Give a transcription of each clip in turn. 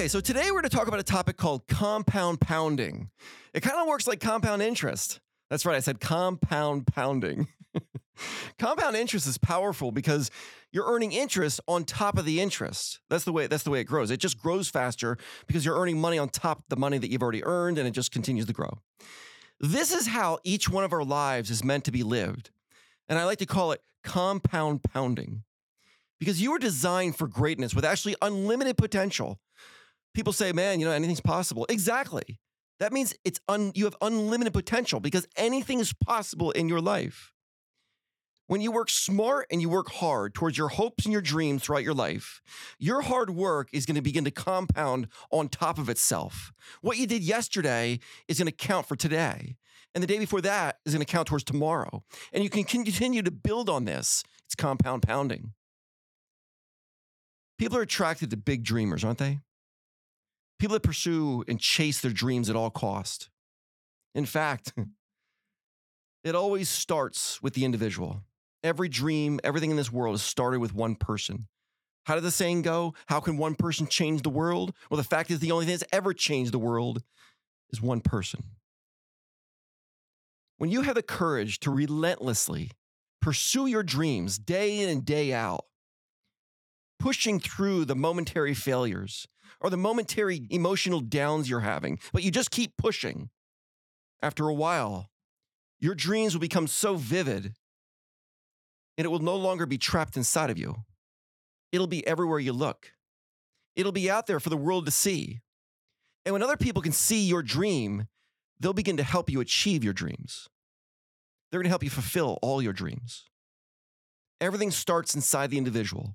Okay, so today we're going to talk about a topic called compound pounding. It kind of works like compound interest. That's right, I said compound pounding. compound interest is powerful because you're earning interest on top of the interest. That's the way that's the way it grows. It just grows faster because you're earning money on top of the money that you've already earned and it just continues to grow. This is how each one of our lives is meant to be lived. And I like to call it compound pounding. Because you were designed for greatness with actually unlimited potential people say, man, you know, anything's possible. Exactly. That means it's un, you have unlimited potential because anything is possible in your life. When you work smart and you work hard towards your hopes and your dreams throughout your life, your hard work is going to begin to compound on top of itself. What you did yesterday is going to count for today. And the day before that is going to count towards tomorrow. And you can continue to build on this. It's compound pounding. People are attracted to big dreamers, aren't they? People that pursue and chase their dreams at all cost. In fact, it always starts with the individual. Every dream, everything in this world is started with one person. How did the saying go? How can one person change the world? Well, the fact is, the only thing that's ever changed the world is one person. When you have the courage to relentlessly pursue your dreams day in and day out, pushing through the momentary failures, or the momentary emotional downs you're having, but you just keep pushing. After a while, your dreams will become so vivid and it will no longer be trapped inside of you. It'll be everywhere you look. It'll be out there for the world to see. And when other people can see your dream, they'll begin to help you achieve your dreams. They're going to help you fulfill all your dreams. Everything starts inside the individual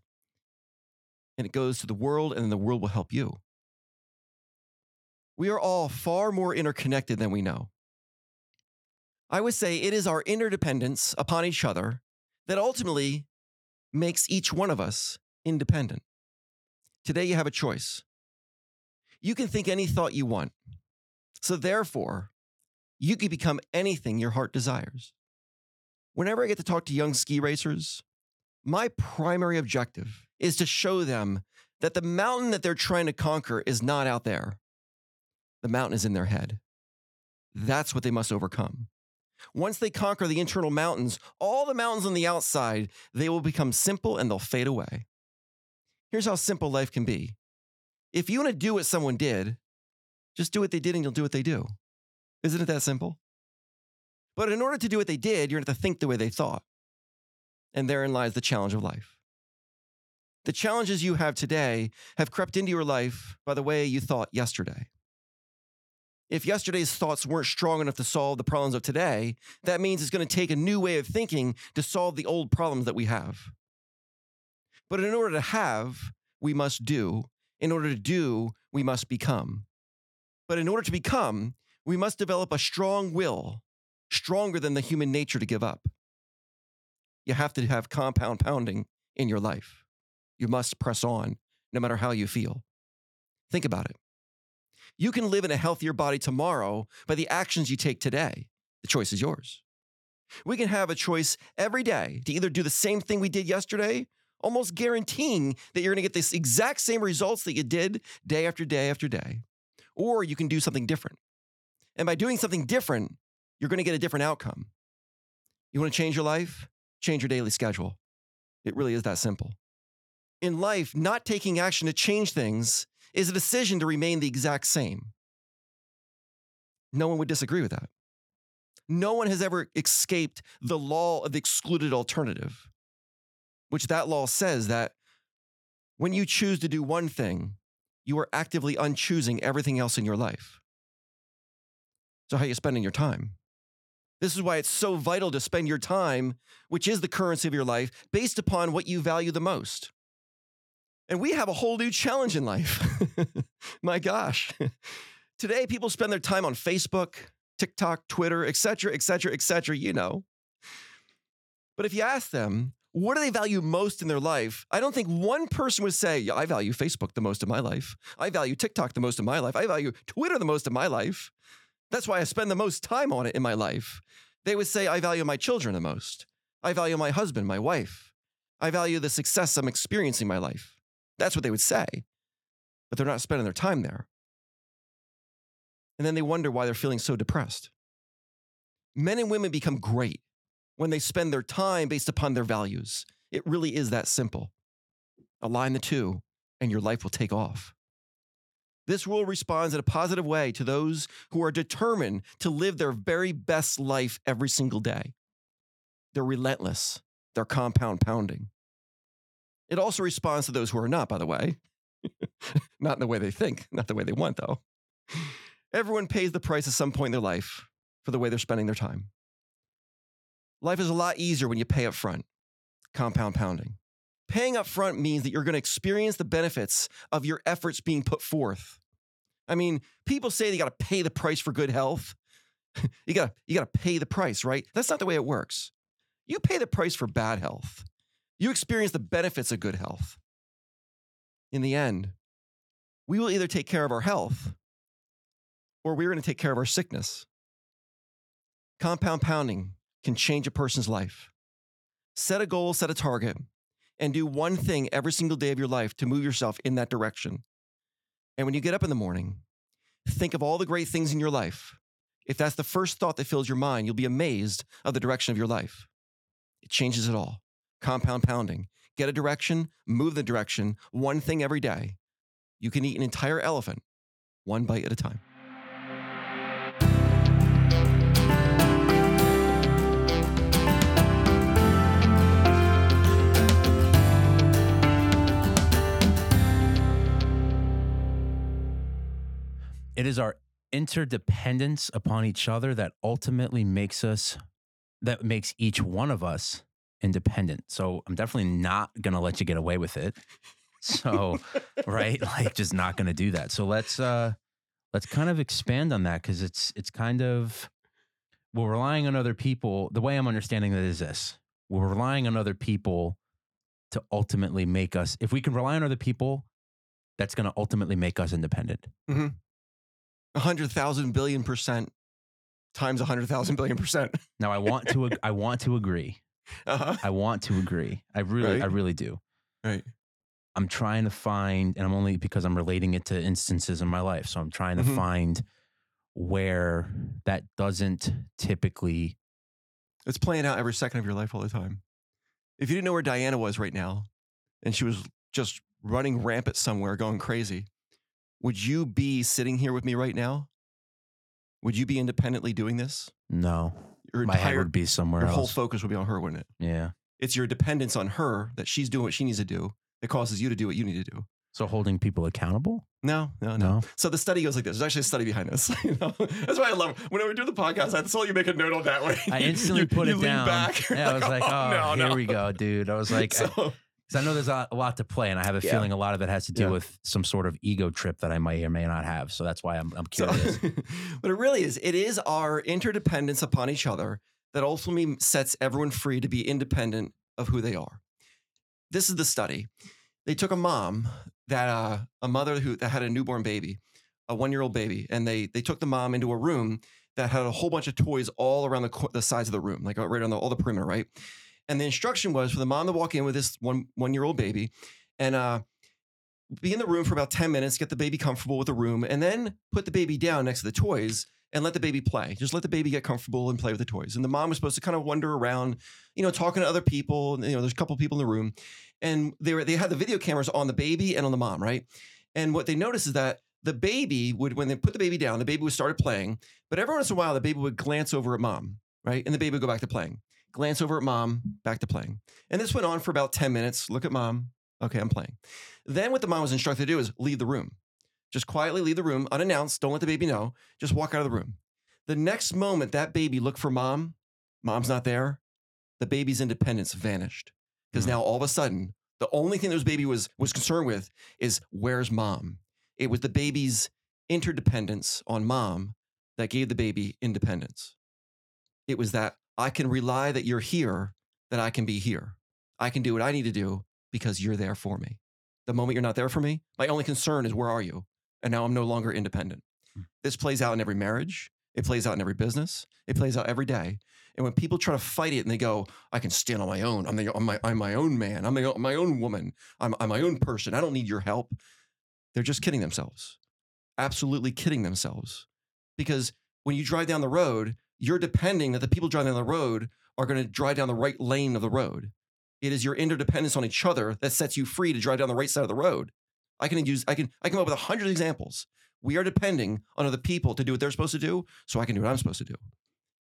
and it goes to the world, and then the world will help you. We are all far more interconnected than we know. I would say it is our interdependence upon each other that ultimately makes each one of us independent. Today, you have a choice. You can think any thought you want. So, therefore, you can become anything your heart desires. Whenever I get to talk to young ski racers, my primary objective is to show them that the mountain that they're trying to conquer is not out there. The mountain is in their head. That's what they must overcome. Once they conquer the internal mountains, all the mountains on the outside, they will become simple and they'll fade away. Here's how simple life can be. If you want to do what someone did, just do what they did and you'll do what they do. Isn't it that simple? But in order to do what they did, you're going to have to think the way they thought. And therein lies the challenge of life. The challenges you have today have crept into your life by the way you thought yesterday. If yesterday's thoughts weren't strong enough to solve the problems of today, that means it's going to take a new way of thinking to solve the old problems that we have. But in order to have, we must do. In order to do, we must become. But in order to become, we must develop a strong will, stronger than the human nature to give up. You have to have compound pounding in your life. You must press on, no matter how you feel. Think about it. You can live in a healthier body tomorrow by the actions you take today. The choice is yours. We can have a choice every day to either do the same thing we did yesterday, almost guaranteeing that you're going to get the exact same results that you did day after day after day, or you can do something different. And by doing something different, you're going to get a different outcome. You want to change your life? Change your daily schedule. It really is that simple in life, not taking action to change things is a decision to remain the exact same. No one would disagree with that. No one has ever escaped the law of the excluded alternative, which that law says that when you choose to do one thing, you are actively unchoosing everything else in your life. So, how are you spending your time? This is why it's so vital to spend your time, which is the currency of your life, based upon what you value the most. And we have a whole new challenge in life. My gosh. Today, people spend their time on Facebook, TikTok, Twitter, etc., etc., etc. you know. But if you ask them, what do they value most in their life? I don't think one person would say, yeah, I value Facebook the most of my life. I value TikTok the most of my life. I value Twitter the most of my life. That's why I spend the most time on it in my life. They would say, I value my children the most. I value my husband, my wife. I value the success I'm experiencing in my life. That's what they would say. But they're not spending their time there. And then they wonder why they're feeling so depressed. Men and women become great when they spend their time based upon their values. It really is that simple. Align the two, and your life will take off. This rule responds in a positive way to those who are determined to live their very best life every single day. They're relentless, they're compound pounding. It also responds to those who are not, by the way. not in the way they think, not the way they want, though. Everyone pays the price at some point in their life for the way they're spending their time. Life is a lot easier when you pay up front, compound pounding. Paying up front means that you're going to experience the benefits of your efforts being put forth. I mean, people say you got to pay the price for good health. you got you got to pay the price, right? That's not the way it works. You pay the price for bad health. You experience the benefits of good health. In the end, we will either take care of our health or we're going to take care of our sickness. Compound pounding can change a person's life. Set a goal, set a target, and do one thing every single day of your life to move yourself in that direction. And when you get up in the morning, think of all the great things in your life. If that's the first thought that fills your mind, you'll be amazed of the direction of your life. It changes it all. Compound pounding. Get a direction, move the direction, one thing every day. You can eat an entire elephant, one bite at a time. It is our interdependence upon each other that ultimately makes us, that makes each one of us independent. So I'm definitely not going to let you get away with it. So, right? Like just not going to do that. So let's, uh, let's kind of expand on that because it's, it's kind of, we're relying on other people. The way I'm understanding that is this we're relying on other people to ultimately make us, if we can rely on other people, that's going to ultimately make us independent. Mm-hmm. 100,000 billion percent times 100,000 billion percent. Now I want to I want to agree. Uh-huh. I want to agree. I really Right. I really do. Right. I'm trying to find and I'm only because I'm relating it to instances in my life. So I'm trying to Mhm. find where that doesn't typically It's playing out every second of your life all the time. If you didn't know where Diana was right now and she was just running rampant somewhere, going crazy, would you be sitting here with me right now? Would you be independently doing this? no. Your My head entire would be somewhere your whole focus would be on her, wouldn't it? yeah. It's your dependence on her that she's doing what she needs to do that causes you to do what you need to do. So holding people accountable? No, no, no. No. So the study goes like this. There's actually a study behind this. You know? That's why I love whenever we do the podcast. I saw you make a note on that way. I instantly you, put you it lean down. Back. Yeah, I was like, oh, here we go, dude. I was like, I- So, Because I know there's a lot to play, and I have a Yeah. feeling a lot of it has to do Yeah. with some sort of ego trip that I may or may not have. So that's why I'm, I'm so curious. but it really is. It is our interdependence upon each other that ultimately sets everyone free to be independent of who they are. This is the study. They took a mom that uh, a mother who that had a newborn baby, a one year old baby, and they they took the mom into a room that had a whole bunch of toys all around the the sides of the room, like uh, right on the, all the perimeter, right? And the instruction was for the mom to walk in with this one one year old baby, and uh, be in the room for about ten minutes, get the baby comfortable with the room, and then put the baby down next to the toys and let the baby play. Just let the baby get comfortable and play with the toys. And the mom was supposed to kind of wander around, you know, talking to other people. You know, there's a couple people in the room, and they were they had the video cameras on the baby and on the mom, right? And what they noticed is that the baby would, when they put the baby down, the baby would started playing, but every once in a while, the baby would glance over at mom, right? And the baby would go back to playing. Glance over at mom, back to playing. And this went on for about 10 minutes. Look at mom. Okay, I'm playing. Then what the mom was instructed to do is leave the room. Just quietly leave the room, unannounced. Don't let the baby know. Just walk out of the room. The next moment that baby looked for mom, mom's not there. The baby's independence vanished because Mhm. now all of a sudden The only thing this baby was was concerned with is where's mom. It was the baby's interdependence on mom that gave the baby independence. It was that I can rely that you're here, that I can be here. I can do what I need to do because you're there for me. The moment you're not there for me, my only concern is where are you? And now I'm no longer independent. Hmm. This plays out in every marriage. It plays out in every business. It plays out every day. And when people try to fight it and they go, I can stand on my own. I'm, the, I'm, my, I'm my own man. I'm my, own- my own woman. I'm, I'm my own person. I don't need your help. They're just kidding themselves. Absolutely kidding themselves. Because when you drive down the road, you're depending that the people driving down the road are going to drive down the right lane of the road. It is your interdependence on each other that sets you free to drive down the right side of the road. I can use I can I come up with a hundred examples. We are depending on other people to do what they're supposed to do, so I can do what I'm supposed to do.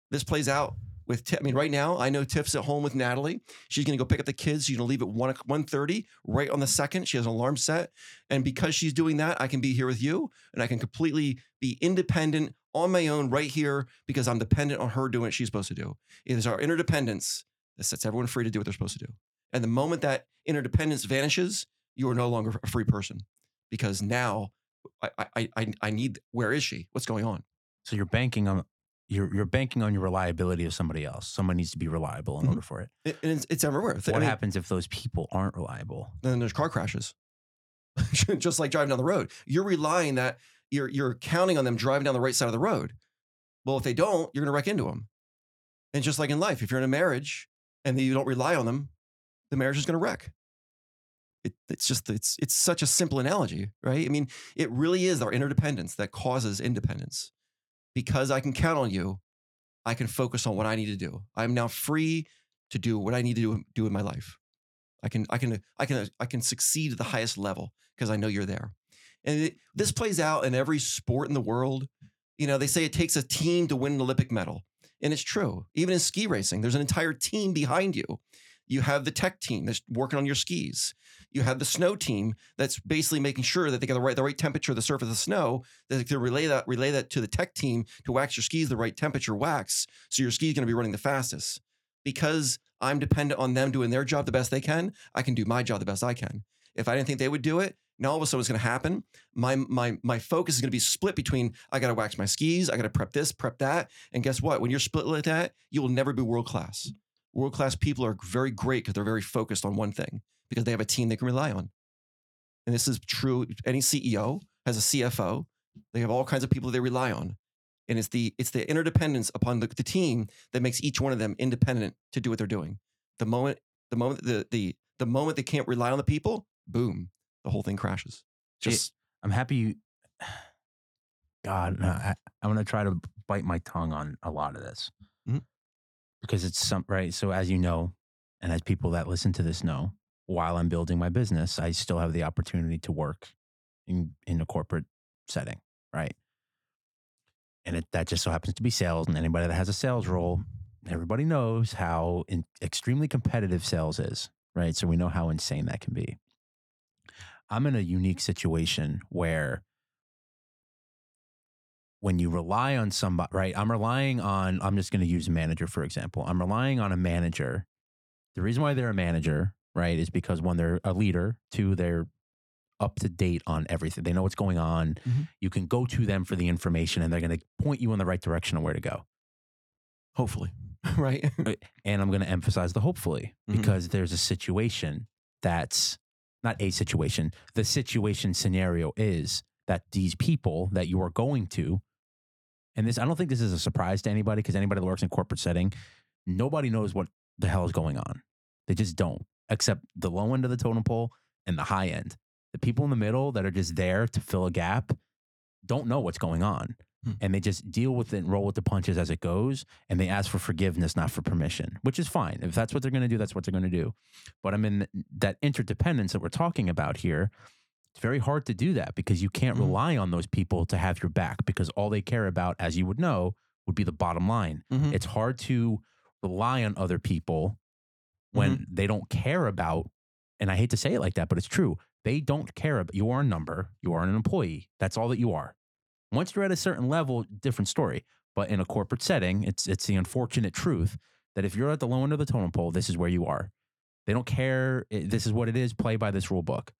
This plays out with Tiff. I mean, right now I know Tiff's at home with Natalie. She's going to go pick up the kids. She's going to leave at one one thirty, right on the second. She has an alarm set, and because she's doing that, I can be here with you, and I can completely be independent on my own right here because I'm dependent on her doing what she's supposed to do. It is our interdependence that sets everyone free to do what they're supposed to do. And the moment that interdependence vanishes, you are no longer a free person because now I, I, I, I need, where is she? What's going on? So you're banking on you're you're banking on your reliability of somebody else. Someone needs to be reliable in Mhm. order for it. It, and it's, it's everywhere. What I mean, happens if those people aren't reliable? Then there's car crashes. Just like driving down the road. You're relying that you're, you're counting on them driving down the right side of the road. Well, if they don't, you're going to wreck into them. And just like in life, if you're in a marriage and you don't rely on them, the marriage is going to wreck. It, it's just it's it's such a simple analogy, right? I mean, it really is our interdependence that causes independence. Because I can count on you, I can focus on what I need to do. I'm now free to do what I need to do, do in my life. I can I can I can I can succeed at the highest level because I know you're there. And it, this plays out in every sport in the world. You know, they say it takes a team to win an Olympic medal. And it's true. Even in ski racing, there's an entire team behind you. You have the tech team that's working on your skis. You have the snow team that's basically making sure that they got the right the right temperature of the surface of the snow. That they can relay that relay that to the tech team to wax your skis the right temperature wax, so your ski's going to be running the fastest. Because I'm dependent on them doing their job the best they can, I can do my job the best I can. If I didn't think they would do it, now all of a sudden what's going to happen? My my my focus is going to be split between I got to wax my skis, I got to prep this, prep that, and guess what? When you're split like that, you will never be world class. Mm. World class people are very great because they're very focused on one thing because they have a team they can rely on. And this is true. Any CEO has a CFO. They have all kinds of people they rely on. And it's the it's the interdependence upon the, the team that makes each one of them independent to do what they're doing. The moment the moment the the the moment they can't rely on the people, boom, the whole thing crashes. Just I'm happy you. God, no, I, I'm gonna try to bite my tongue on a lot of this Mhm. because it's some right. So as you know, and as people that listen to this know, while I'm building my business, I still have the opportunity to work in in a corporate setting, right? And it, that just so happens to be sales. And anybody that has a sales role, everybody knows how in, extremely competitive sales is, right? So we know how insane that can be. I'm in a unique situation where when you rely on somebody, right? I'm relying on, I'm just going to use a manager, for example. I'm relying on a manager. The reason why they're a manager, right, is because one, they're a leader, two, they're up to date on everything. They know what's going on. Mhm. You can go to them for the information and they're going to point you in the right direction of where to go. hopefully, right? And I'm going to emphasize the hopefully Mhm. because there's a situation that's not a situation. The situation scenario is that these people that you are going to, and this, I don't think this is a surprise to anybody because anybody that works in corporate setting, nobody knows what the hell is going on. They just don't, except the low end of the totem pole and the high end. The people in the middle that are just there to fill a gap don't know what's going on. Hmm. And they just deal with it and roll with the punches as it goes. And they ask for forgiveness, not for permission, which is fine. If that's what they're going to do, that's what they're going to do. But I mean, that interdependence that we're talking about here, it's very hard to do that because you can't Mhm. rely on those people to have your back because all they care about, as you would know, would be the bottom line. Mhm. It's hard to rely on other people when they don't care about, and I hate to say it like that, but it's true. They don't care about you are a number, you are an employee. That's all that you are. Once you're at a certain level, different story. But in a corporate setting, it's it's the unfortunate truth that if you're at the low end of the totem pole, this is where you are. They don't care. It- this is what it is. Play by this rule book.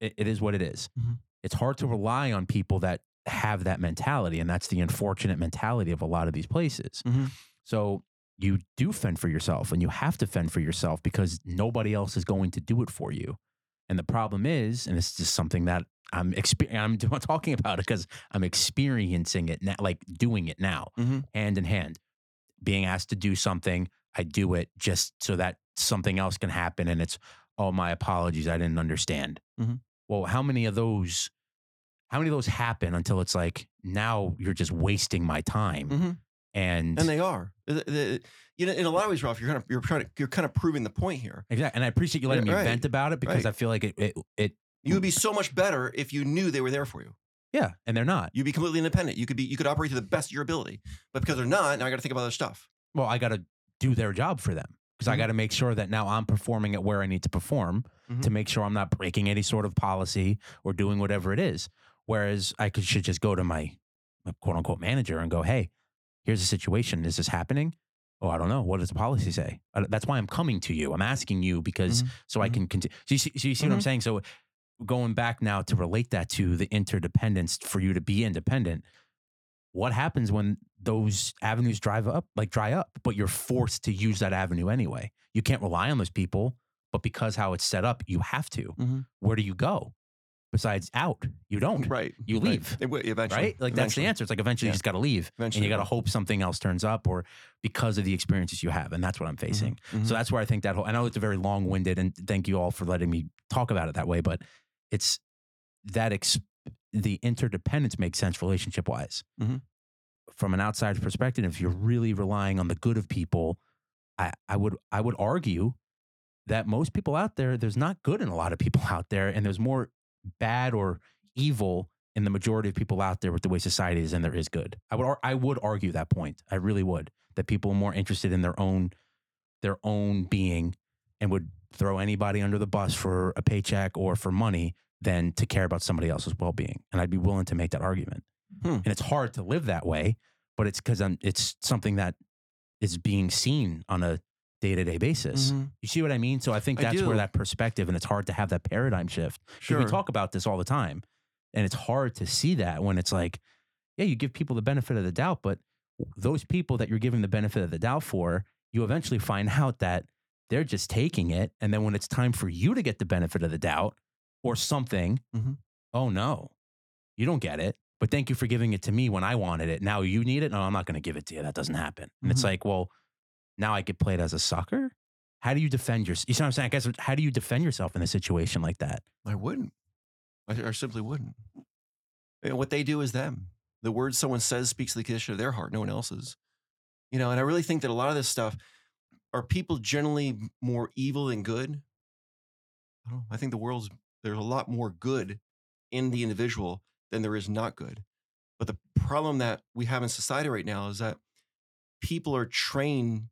It, it is what it is. Mhm. It's hard to rely on people that have that mentality, and that's the unfortunate mentality of a lot of these places. Mhm. So you do fend for yourself, and you have to fend for yourself because nobody else is going to do it for you. And the problem is, and it's just something that I'm exper- I'm talking about it because I'm experiencing it now, like doing it now, Mhm. hand in hand. Being asked to do something, I do it just so that something else can happen, and it's oh my apologies, I didn't understand. Mhm. Well, how many of those? How many of those happen until it's like now you're just wasting my time, Mhm. and And they are. The- the- you know, in a lot of ways, Ralph, you're kind of you're trying to you're kind of proving the point here. exactly. And I appreciate you letting Yeah, me right, vent about it because right. I feel like it, it, it, You would be so much better if you knew they were there for you. yeah, and they're not. You'd be completely independent. You could be you could operate to the best of your ability. But because they're not, now I got to think about other stuff. Well, I got to do their job for them because I Mhm. got to make sure that now I'm performing at where I need to perform Mhm. to make sure I'm not breaking any sort of policy or doing whatever it is. Whereas I could should just go to my, my quote unquote manager and go, "Hey, here's the situation. Is this happening? Oh, I don't know. What does the policy say? That's why I'm coming to you. I'm asking you because Mhm. so I Mhm. can continue. So you see, so you see what I'm Mhm. saying? So going back now to relate that to the interdependence for you to be independent. What happens when those avenues drive up, like dry up, but you're forced to use that avenue anyway? You can't rely on those people, but because how it's set up, you have to. Mhm. Where do you go? Besides out, you don't. Right. You leave. Will- eventually. Right? Like that's the answer. It's like eventually Yeah. you just got to leave and Eventually you got to hope something else turns up or because of the experiences you have. And that's what I'm facing. Mhm. So that's where I think that whole, I know it's a very long winded and thank you all for letting me talk about it that way, but it's that ex- the interdependence makes sense relationship wise. Mhm. From an outside perspective, if you're really relying on the good of people, I, I would I would argue that most people out there, there's not good in a lot of people out there, and there's more bad or evil in the majority of people out there with the way society is than there is good. I would I would argue that point. I really would. That people are more interested in their own their own being and would throw anybody under the bus for a paycheck or for money than to care about somebody else's well being. And I'd be willing to make that argument. Hmm. And it's hard to live that way, but it's because I'm it's something that is being seen on a day to day basis. Mhm. You see what I mean? So I think I that's where that perspective, and it's hard to have that paradigm shift. Sure. We talk about this all the time, and it's hard to see that when it's like, yeah, you give people the benefit of the doubt, but those people that you're giving the benefit of the doubt for, you eventually find out that they're just taking it, and then when it's time for you to get the benefit of the doubt or something, Mhm. oh no, you don't get it. But thank you for giving it to me when I wanted it. Now you need it. No, I'm not going to give it to you. That doesn't happen. And it's Mhm. like, well, now I get played as a sucker. How do you defend yourself? You see what I'm saying? I guess how do you defend yourself in a situation like that? I wouldn't. I, I simply wouldn't. And what they do is them. The words someone says speaks to the condition of their heart, no one else's. You know, and I really think that a lot of this stuff are people generally more evil than good. I don't know. I think the world's there's a lot more good in the individual than there is not good. But the problem that we have in society right now is that people are trained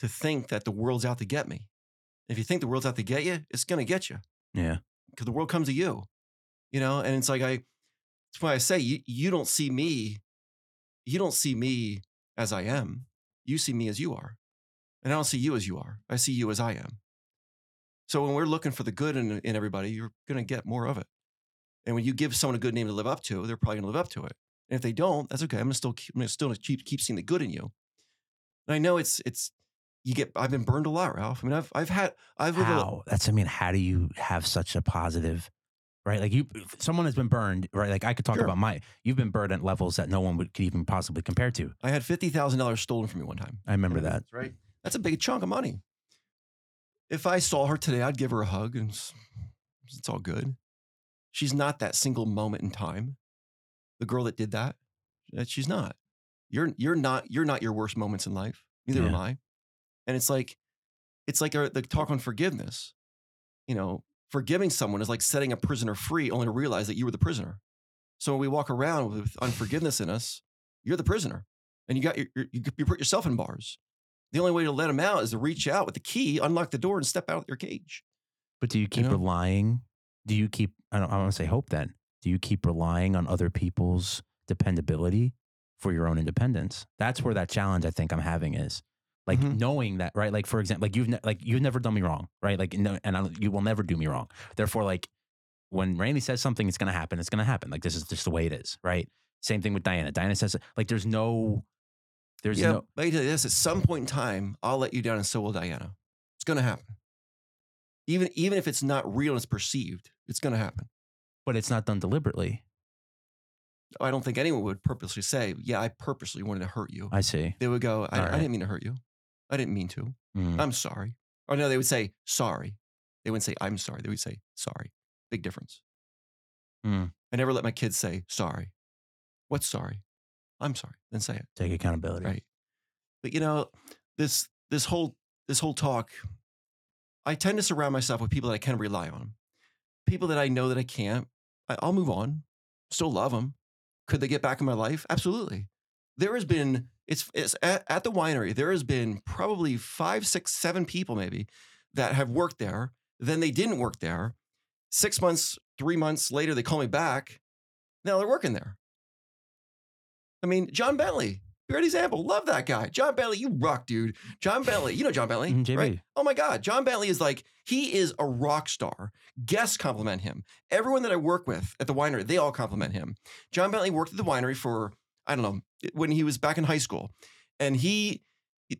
to think that the world's out to get me. If you think the world's out to get you, it's going to get you Yeah. because the world comes to you, you know. And it's like I, that's why I say you you don't see me, you don't see me as I am. You see me as you are, and I don't see you as you are. I see you as I am. So when we're looking for the good in, in everybody, you're going to get more of it. And when you give someone a good name to live up to, they're probably going to live up to it. And if they don't, that's okay. I'm going to still keep, I'm to still keep keep seeing the good in you. And I know it's it's you get. I've been burned a lot, Ralph. I mean, I've I've had I've How? That's I mean, how do you have such a positive, right? Like you, someone has been burned, right? Like I could talk Sure. about my. You've been burned at levels that no one would could even possibly compare to. I had fifty thousand dollars stolen from me one time. I remember that. That's right. That's a big chunk of money. If I saw her today, I'd give her a hug and s- it's all good. She's not that single moment in time. The girl that did that, uh, she's not. You're you're not you're not your worst moments in life. Neither am I. And it's like it's like the talk on forgiveness. You know, forgiving someone is like setting a prisoner free, only to realize that you were the prisoner. So when we walk around with unforgiveness in us, you're the prisoner, and you got your, your- you, you put yourself in bars. The only way to let them out is to reach out with the key, unlock the door, and step out of your cage. But do you keep know? relying? Do you keep? I don't. I want to say hope. Then do you keep relying on other people's dependability for your own independence? That's where that challenge I think I'm having is. Like Mhm. knowing that, right? Like for example, like you've ne- like you've never done me wrong, right? Like no, and I, you will never do me wrong. Therefore, like when Randy says something, it's gonna happen. It's gonna happen. Like this is just the way it is, right? Same thing with Diana. Diana says like there's no, there's yeah, no. but I tell you this: at some point in time, I'll let you down, and so will Diana. It's going to happen. Even even if it's not real and it's perceived, it's going to happen. But it's not done deliberately. I don't think anyone would purposely say, "Yeah, I purposely wanted to hurt you." I see. They would go, I, All I didn't mean to hurt you. I didn't mean to. Mm. I'm sorry." Or no, they would say, "Sorry." They wouldn't say, "I'm sorry." They would say, "Sorry." Big difference. Mm. I never let my kids say, "Sorry." What's sorry? I'm sorry. Then say it. Take accountability. Right. But you know, this this whole this whole talk, I tend to surround myself with people that I can rely on. People that I know that I can't, I, I'll move on. Still love them. Could they get back in my life? Absolutely. There has been it's it's at, at the winery. There has been probably five, six, seven people maybe that have worked there. Then they didn't work there. Six months, three months later, they call me back. Now they're working there. I mean, John Bentley, great example. Love that guy. John Bentley, you rock, dude. John Bentley, you know John Bentley, JB. right? Oh my God, John Bentley is like he is a rock star. Guests compliment him. Everyone that I work with at the winery, they all compliment him. John Bentley worked at the winery for I don't know when he was back in high school, and he,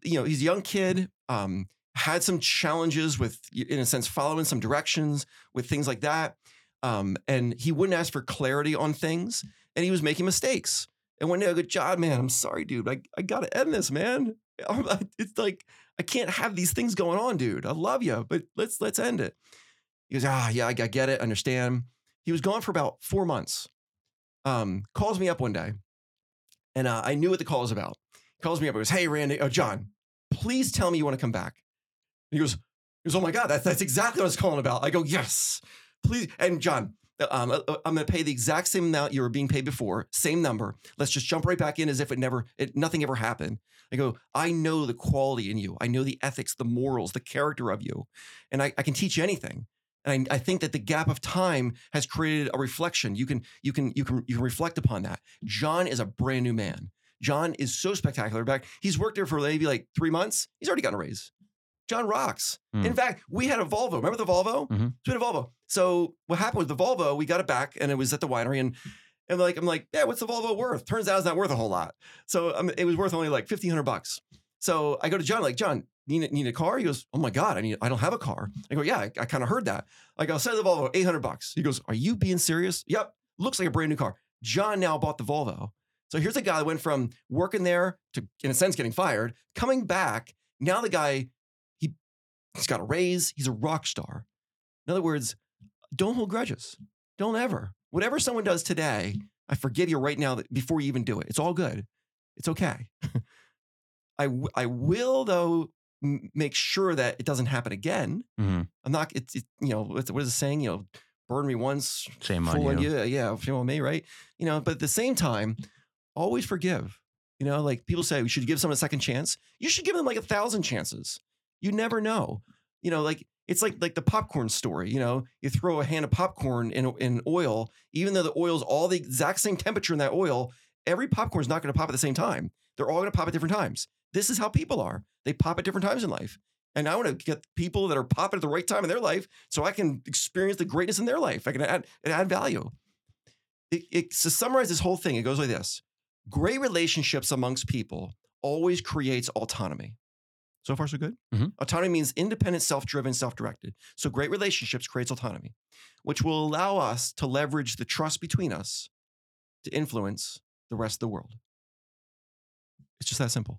you know, he's a young kid. Um, had some challenges with, in a sense, following some directions with things like that. Um, and he wouldn't ask for clarity on things, and he was making mistakes. And one day I go, John, man, I'm sorry, dude. I, I got to end this, man. It's like, I can't have these things going on, dude. I love you, but let's, let's end it. He goes, ah, yeah, I, get it. Understand. He was gone for about four months. Um, calls me up one day and uh, I knew what the call was about. He calls me up and goes, hey, Randy, oh, John, please tell me you want to come back. He goes, he goes, oh my God, that's, that's exactly what I was calling about. I go, yes, please. And John, um, uh, I'm going to pay the exact same amount you were being paid before, same number. Let's just jump right back in as if it never, it, nothing ever happened. I go, I know the quality in you. I know the ethics, the morals, the character of you, and I, I can teach you anything. And I, I think that the gap of time has created a reflection. You can, you can, you can, you can reflect upon that. John is a brand new man. John is so spectacular. Back, he's worked there for maybe like three months. He's already gotten a raise. John rocks. Hmm. In fact, we had a Volvo. Remember the Volvo? Mhm. So we had a Volvo. So what happened with the Volvo? We got it back, and it was at the winery, and and like I'm like, yeah, what's the Volvo worth? Turns out it's not worth a whole lot. So um, it was worth only like fifteen hundred bucks. So I go to John, like John, need need a car? He goes, oh my god, I need I don't have a car. I go, yeah, I, I kind of heard that. I go, sell the Volvo, eight hundred bucks. He goes, are you being serious? Yep, looks like a brand new car. John now bought the Volvo. So here's a guy that went from working there to, in a sense, getting fired, coming back. Now the guy, he he's got a raise. He's a rock star. In other words, don't hold grudges. Don't ever. Whatever someone does today, I forgive you right now that before you even do it. It's all good. It's okay. I, w- I will though m- make sure that it doesn't happen again. Mhm. I'm not. It's it, you know what is it saying? You know, burn me once, Shame on full you. Yeah, yeah, shame on me, right? You know, but at the same time, always forgive. You know, like people say, we should give someone a second chance. You should give them like a thousand chances. You never know. You know, like it's like like the popcorn story. You know, you throw a hand of popcorn in in oil, even though the oil's all the exact same temperature in that oil. Every popcorn's not going to pop at the same time. They're all going to pop at different times. This is how people are. They pop at different times in life. And I want to get people that are popping at the right time in their life so I can experience the greatness in their life. I can add, add value. It, it, to summarize this whole thing, it goes like this Great relationships amongst people always creates autonomy. So far, so good. Mhm. Autonomy means independent, self-driven, self-directed. So great relationships creates autonomy, which will allow us to leverage the trust between us to influence the rest of the world. It's just that simple.